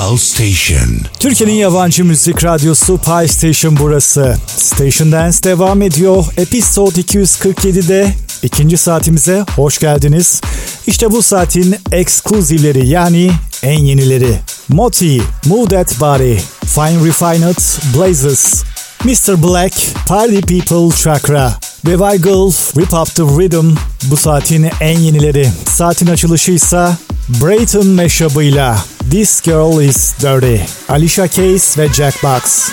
Pulse Station. Türkiye'nin yabancı müzik radyosu Pulse Station burası. Station Dance devam ediyor. Episode 247'de ikinci saatimize hoş geldiniz. İşte bu saatin ekskluzivleri yani en yenileri. Moti, Move That Body, Fine Refined, Blazes, Mr. Black, Party People Chakra ve Weigel, Rip Up The Rhythm bu saatin en yenileri. Saatin açılışı ise Brayton meşabıyla This Girl Is Dirty, Alicia Keys ve Jack Box.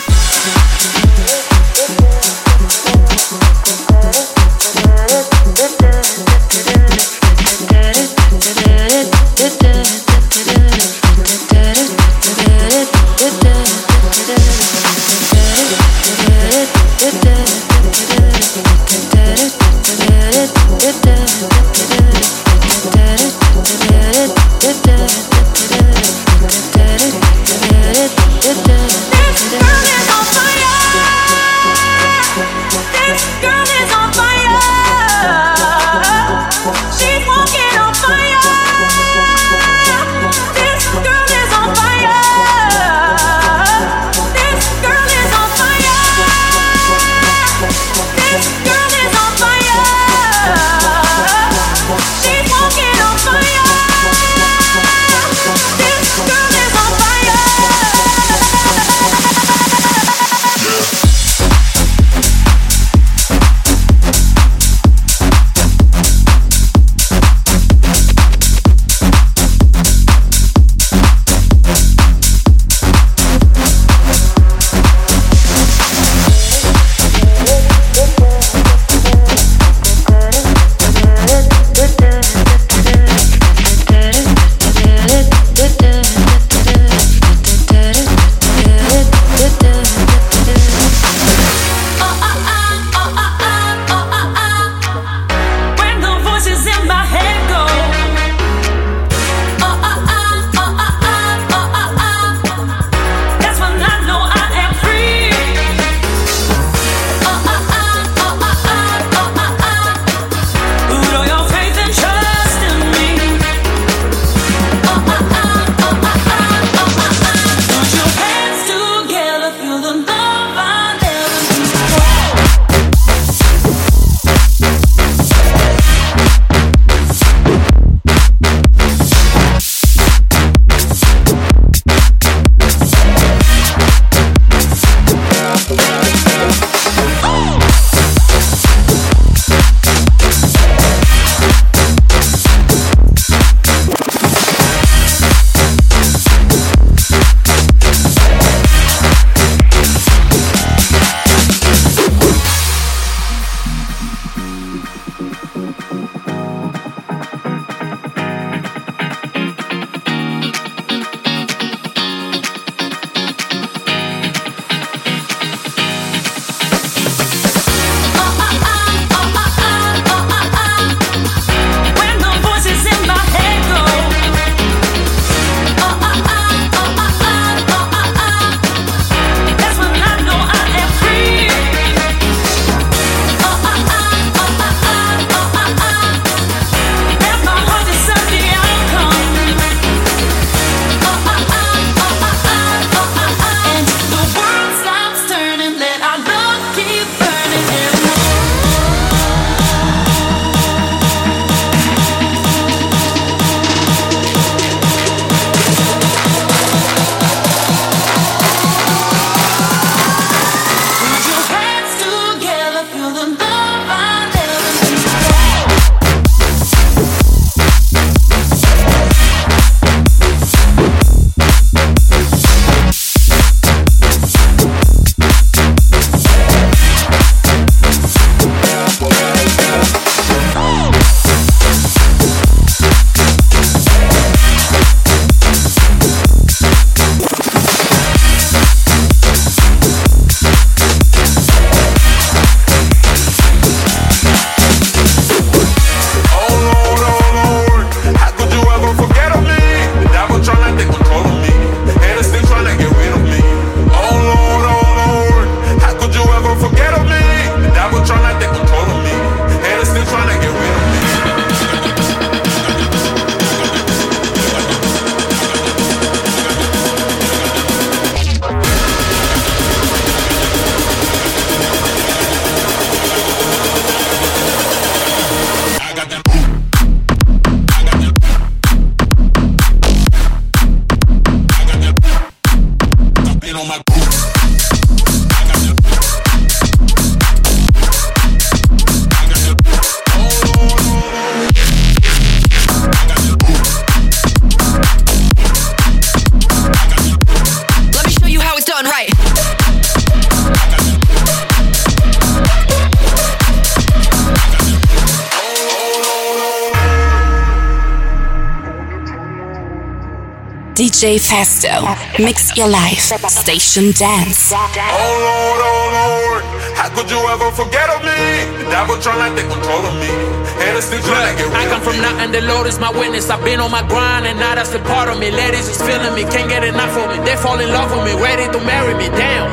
DJ Festo. Mix your life. Station Dance. Oh Lord, oh Lord. How could you ever forget of me? The devil trying to take control of me. And it's still trying to get I come from nothing, the Lord is my witness. I've been on my grind and now that's a part of me. Ladies is feeling me, can't get enough of me. They fall in love with me, ready to marry me. Damn.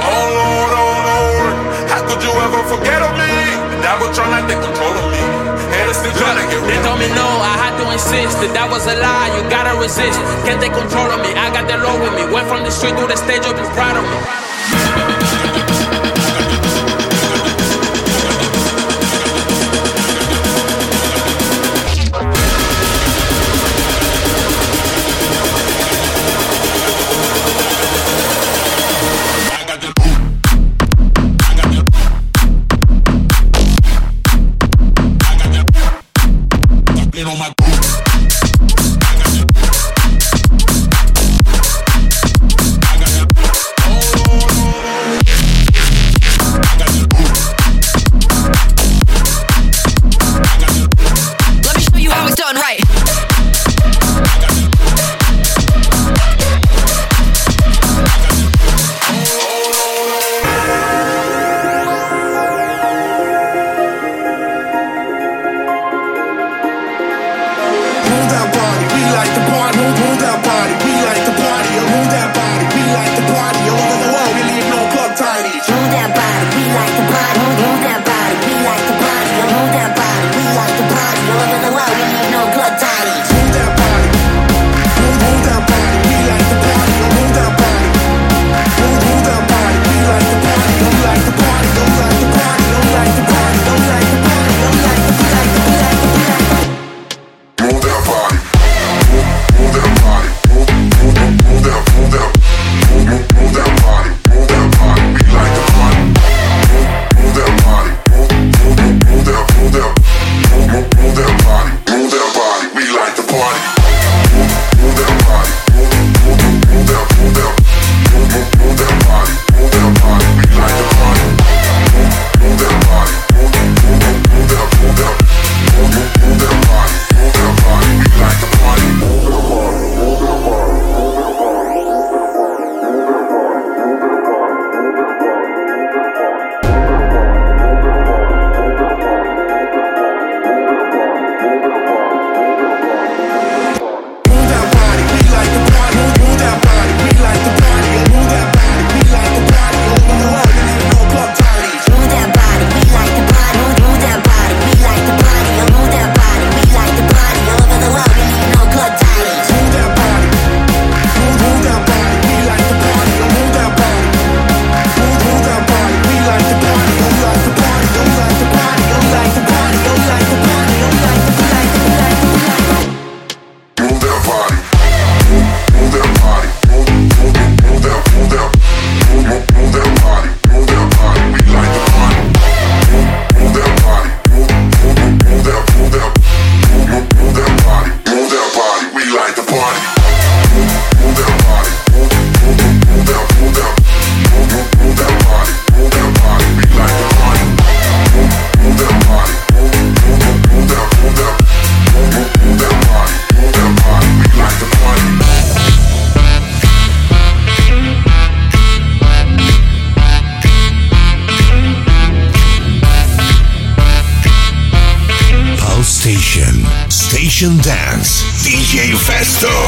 Oh Lord, oh Lord. How could you ever forget of me? The devil trying to take control of me. They told me no, I had to insist that that was a lie. You gotta resist. Can't take control of me. I got the law with me. Went from the street to the stage, I'll be proud of me. Dance. DJ Festo.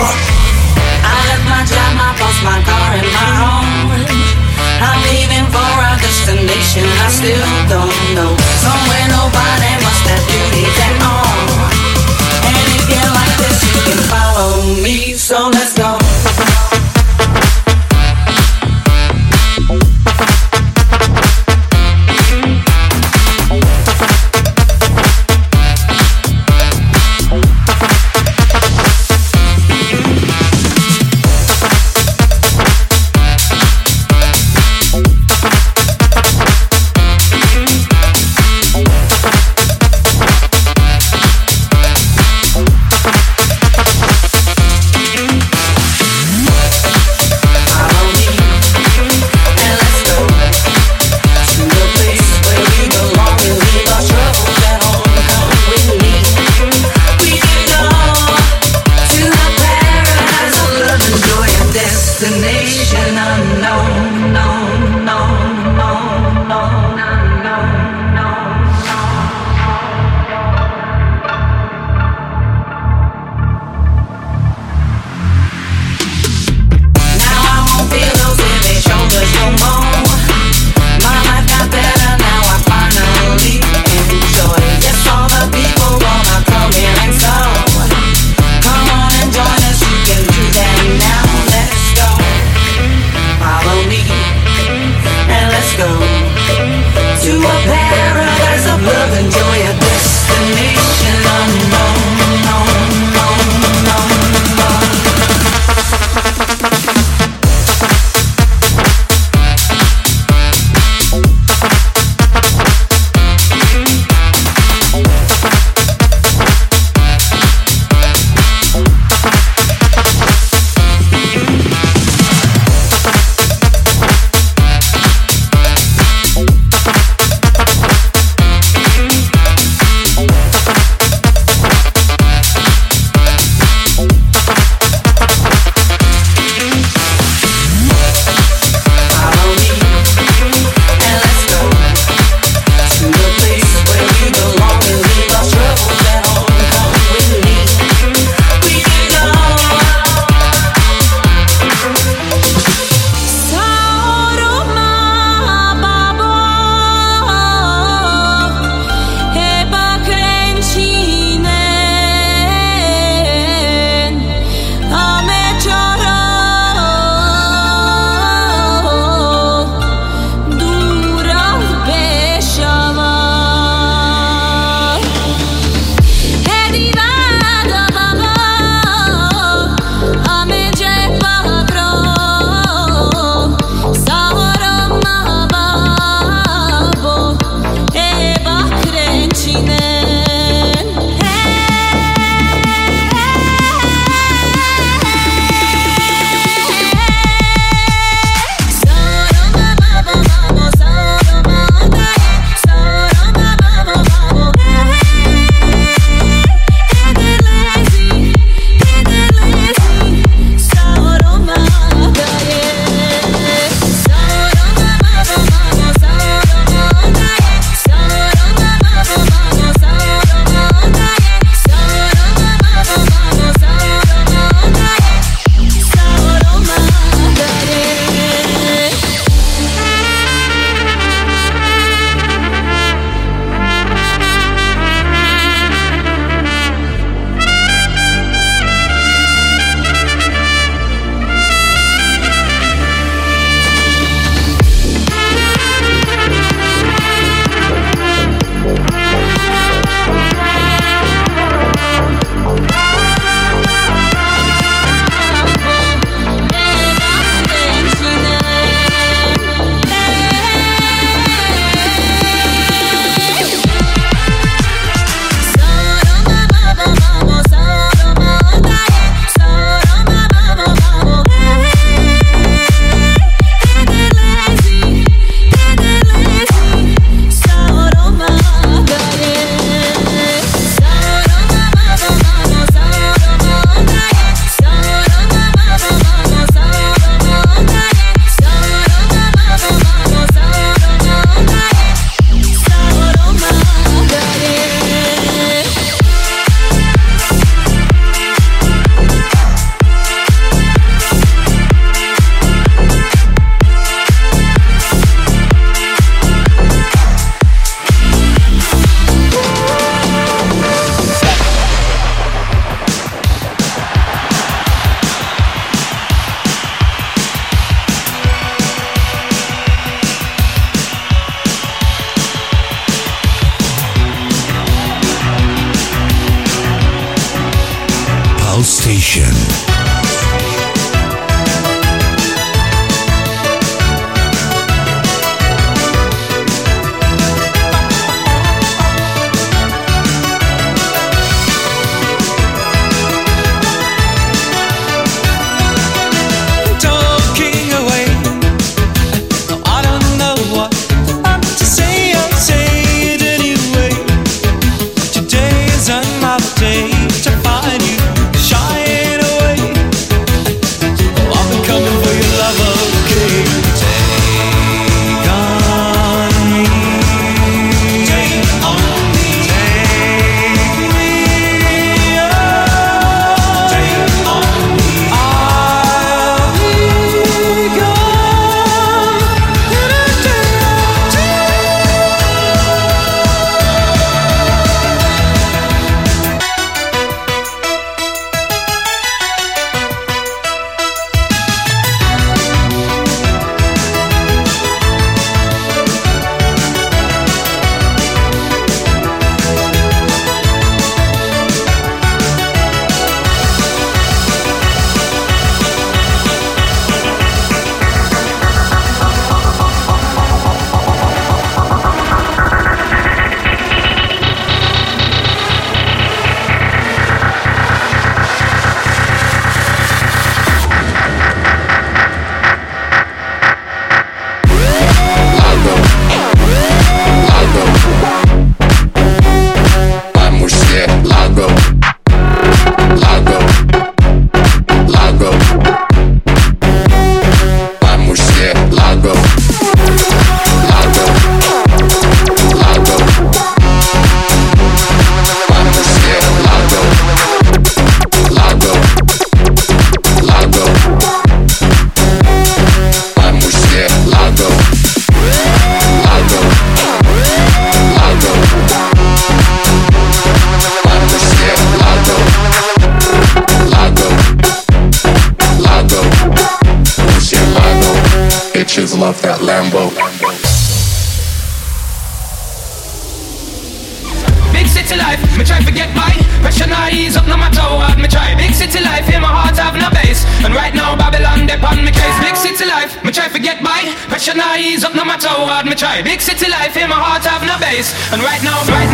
try. Big city life in my heart have no base. And right now, right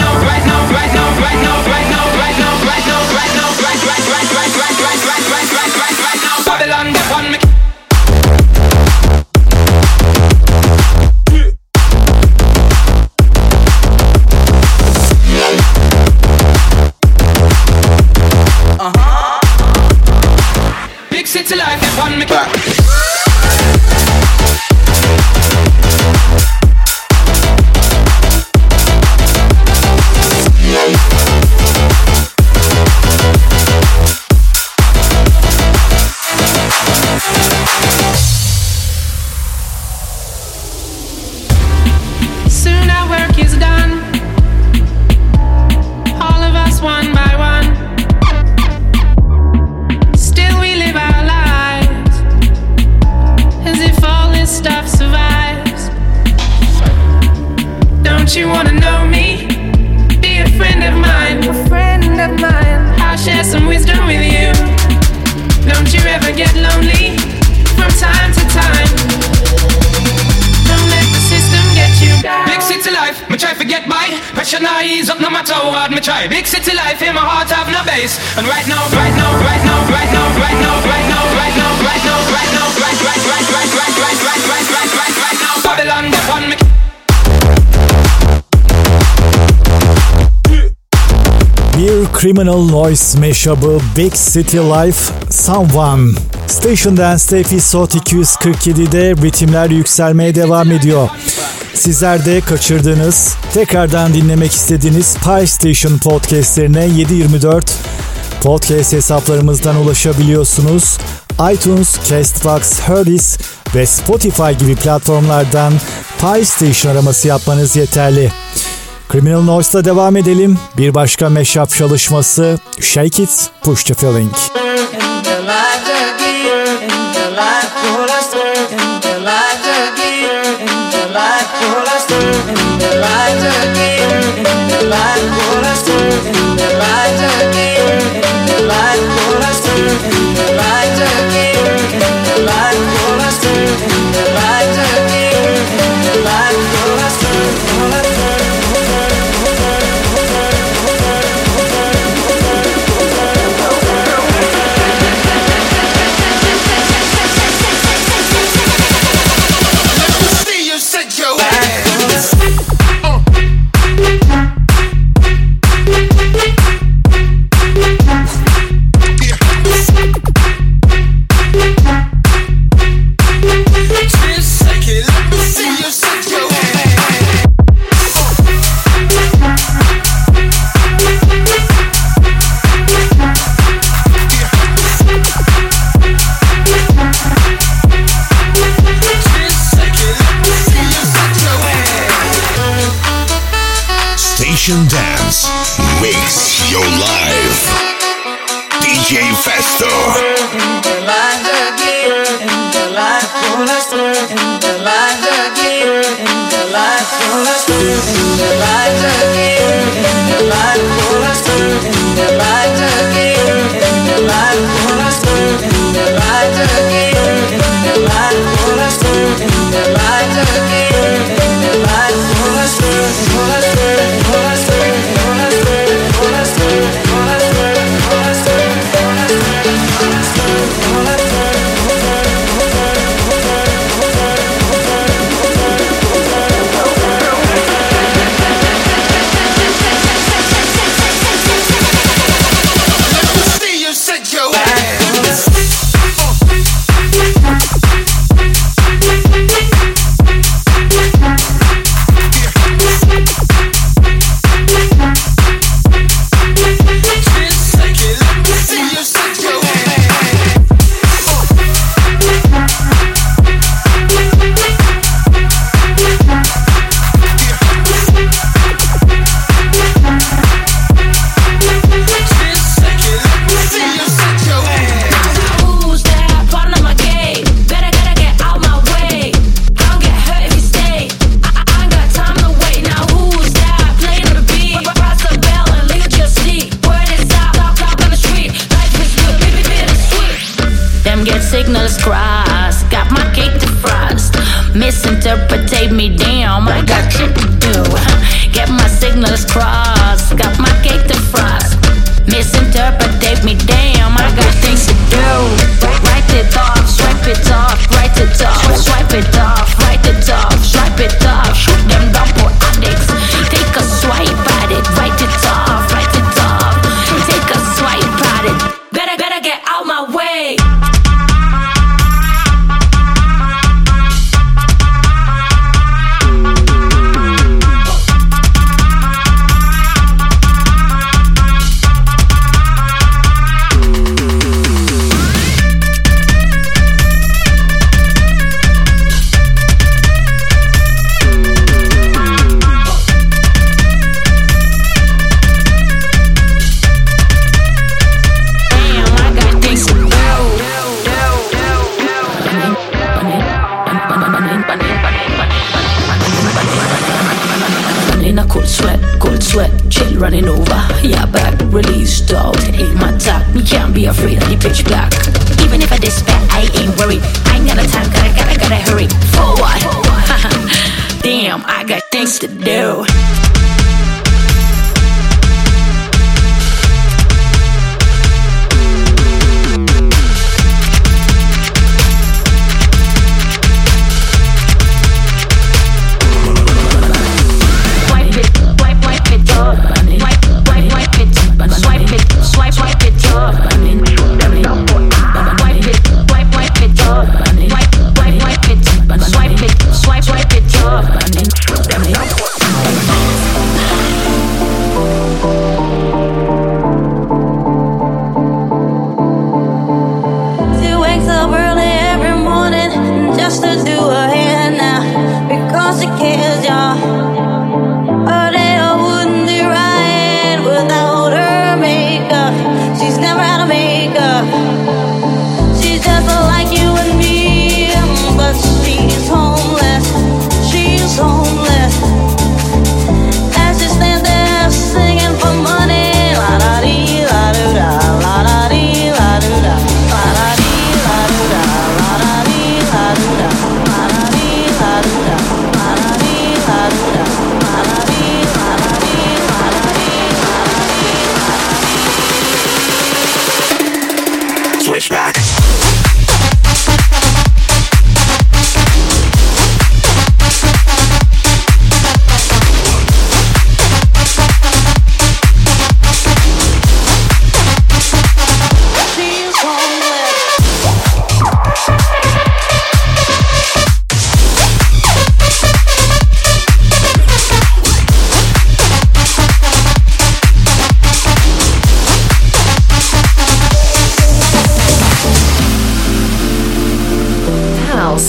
Criminal Noise meşabı Big City Life Someone. Station Dance'de Episode 247'de ritimler yükselmeye devam ediyor. Sizler de kaçırdığınız, tekrardan dinlemek istediğiniz Pie Station podcastlerine 724 podcast hesaplarımızdan ulaşabiliyorsunuz. iTunes, Castbox, Herdis ve Spotify gibi platformlardan Pie Station araması yapmanız yeterli. Criminal Noise'da devam edelim. Bir başka mashup çalışması Shake It, Push The Feeling. Light again, in the light,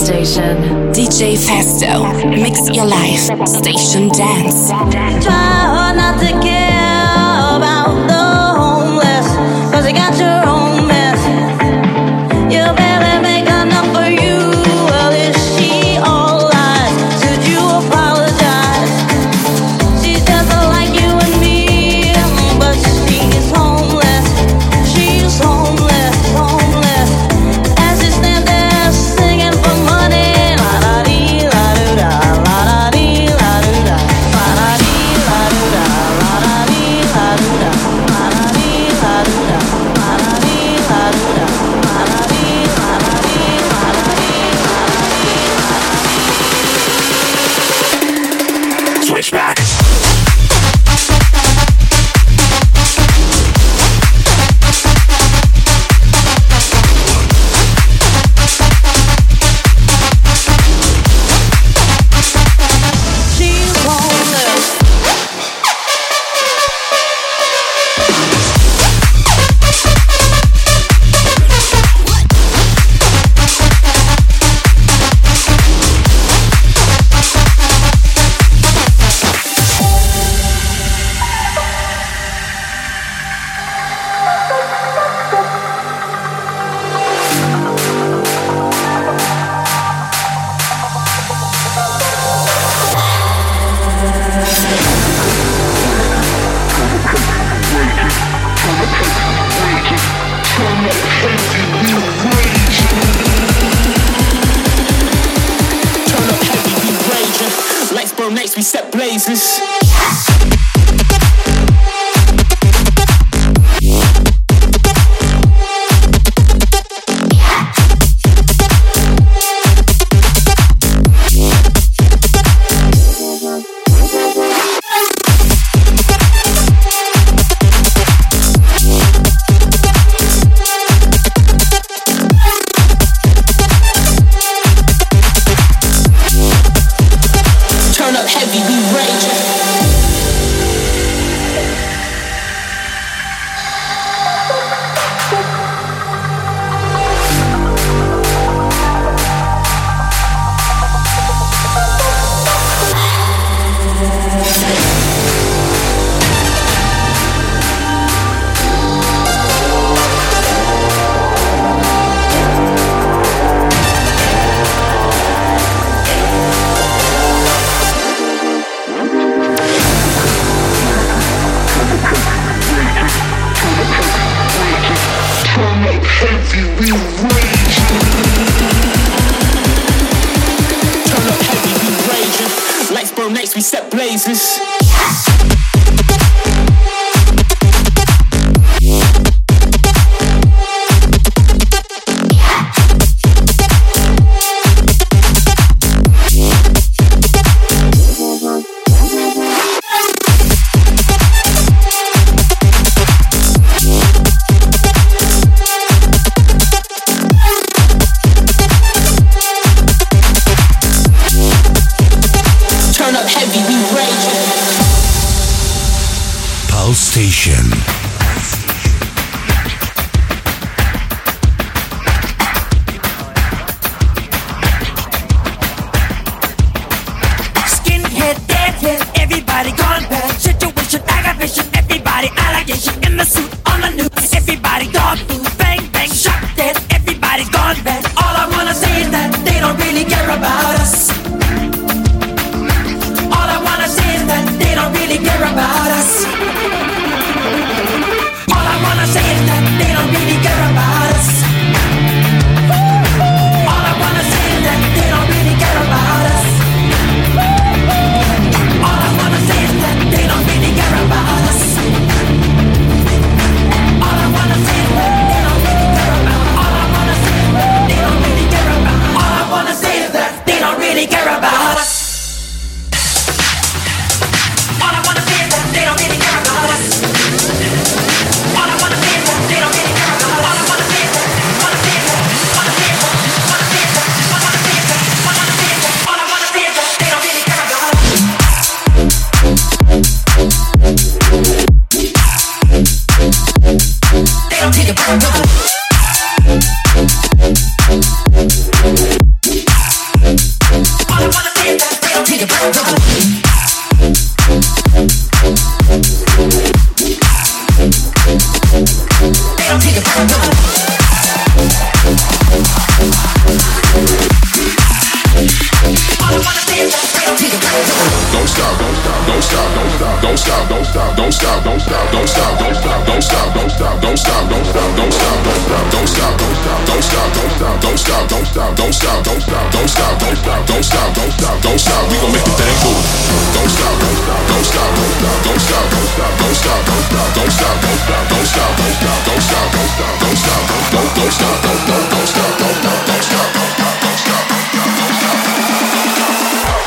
station. DJ Festo, mix your life. Station dance. Try hard not to care about the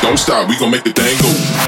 Don't stop, we gon' make the thing go.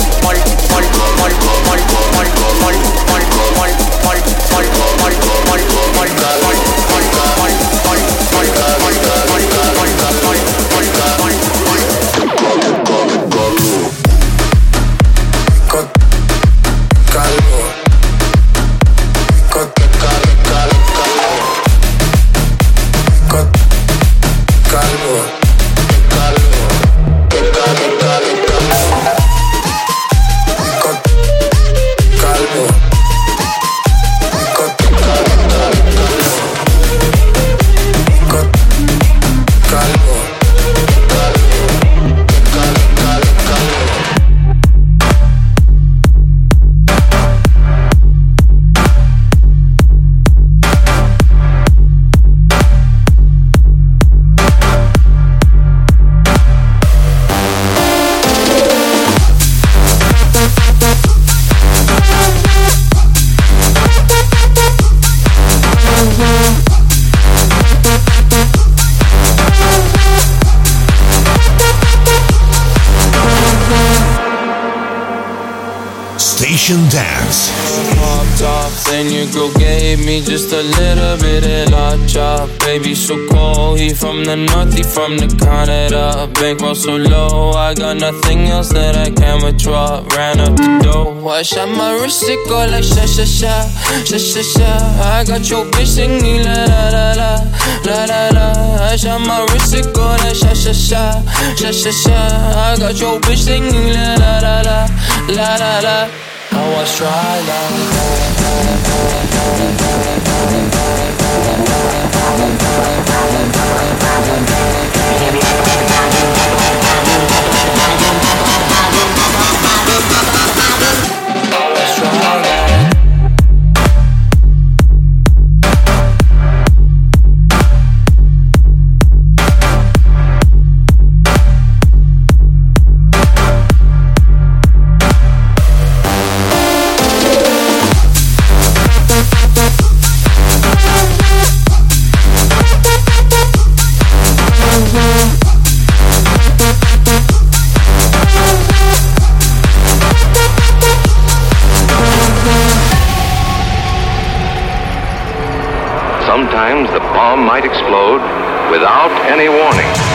Molly, Molly. Just a little bit la chop. Baby, so cold, he from the north, he from the Canada. Bankroll so low, I got nothing else that I can withdraw. Ran up the dough, I shot my wrist, it go like sha sha sha, sha sha sha. I got your bitch singing la la la la, la la la. I shot my wrist, it go like sha sha sha, sha sha sha. I got your bitch singing la la la la, la la la. I was Sometimes Hear me bomb might explode without any warning.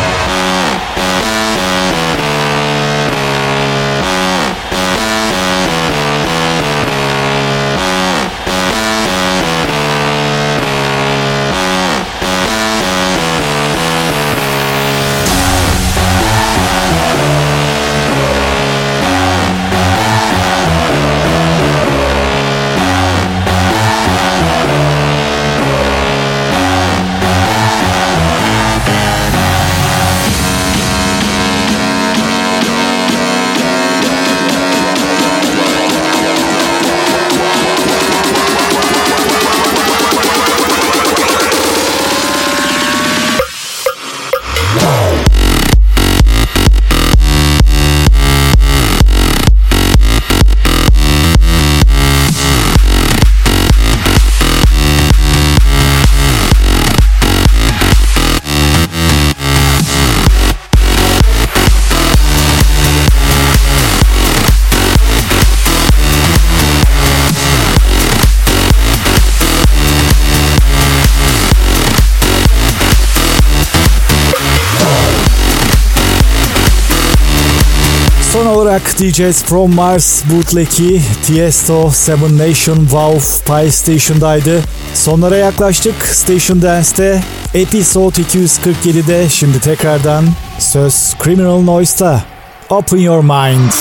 DJs From Mars bootleg'i Tiesto Seven Nation Wow Pie Station'daydı. Sonlara yaklaştık Station Dance'te. Episode 247'de şimdi tekrardan söz Criminal Noise'ta. Open Your Mind.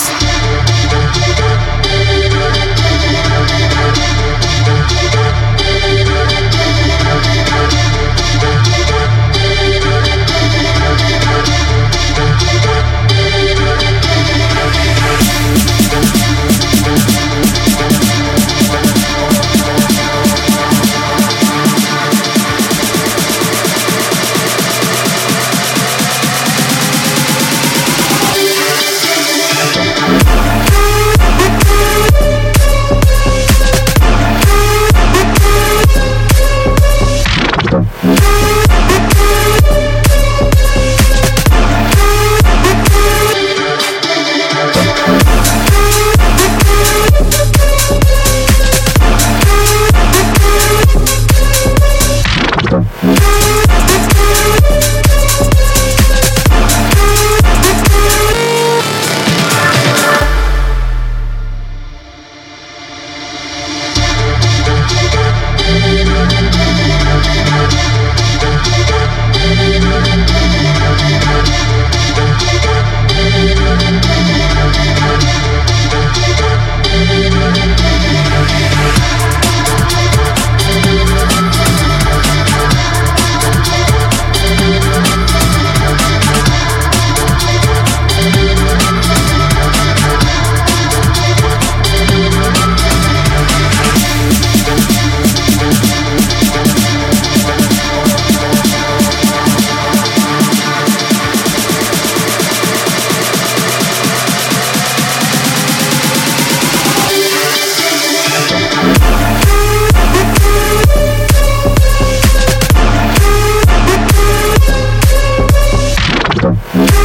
Bye.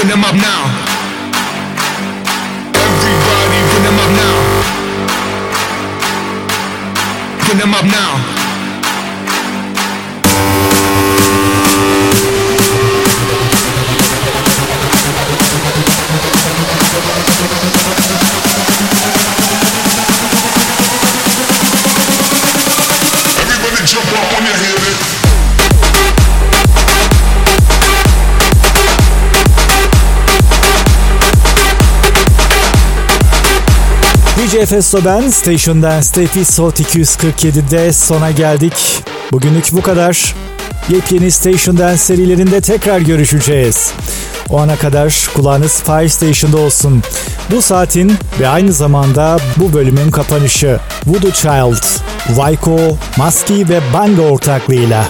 put them up now. Everybody put them up now. Put them up now. DJ Festo ben Station Dance'te episode 247'de sona geldik. Bugünlük bu kadar. Yepyeni Station Dance serilerinde tekrar görüşeceğiz. O ana kadar kulağınız Fire Station'da olsun. Bu saatin ve aynı zamanda bu bölümün kapanışı Voodoo Child, Vyko, Maski ve Banga ortaklığıyla.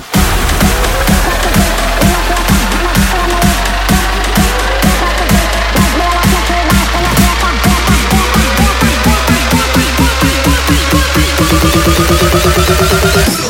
プシュプシュプシュプシュプシュプシュ。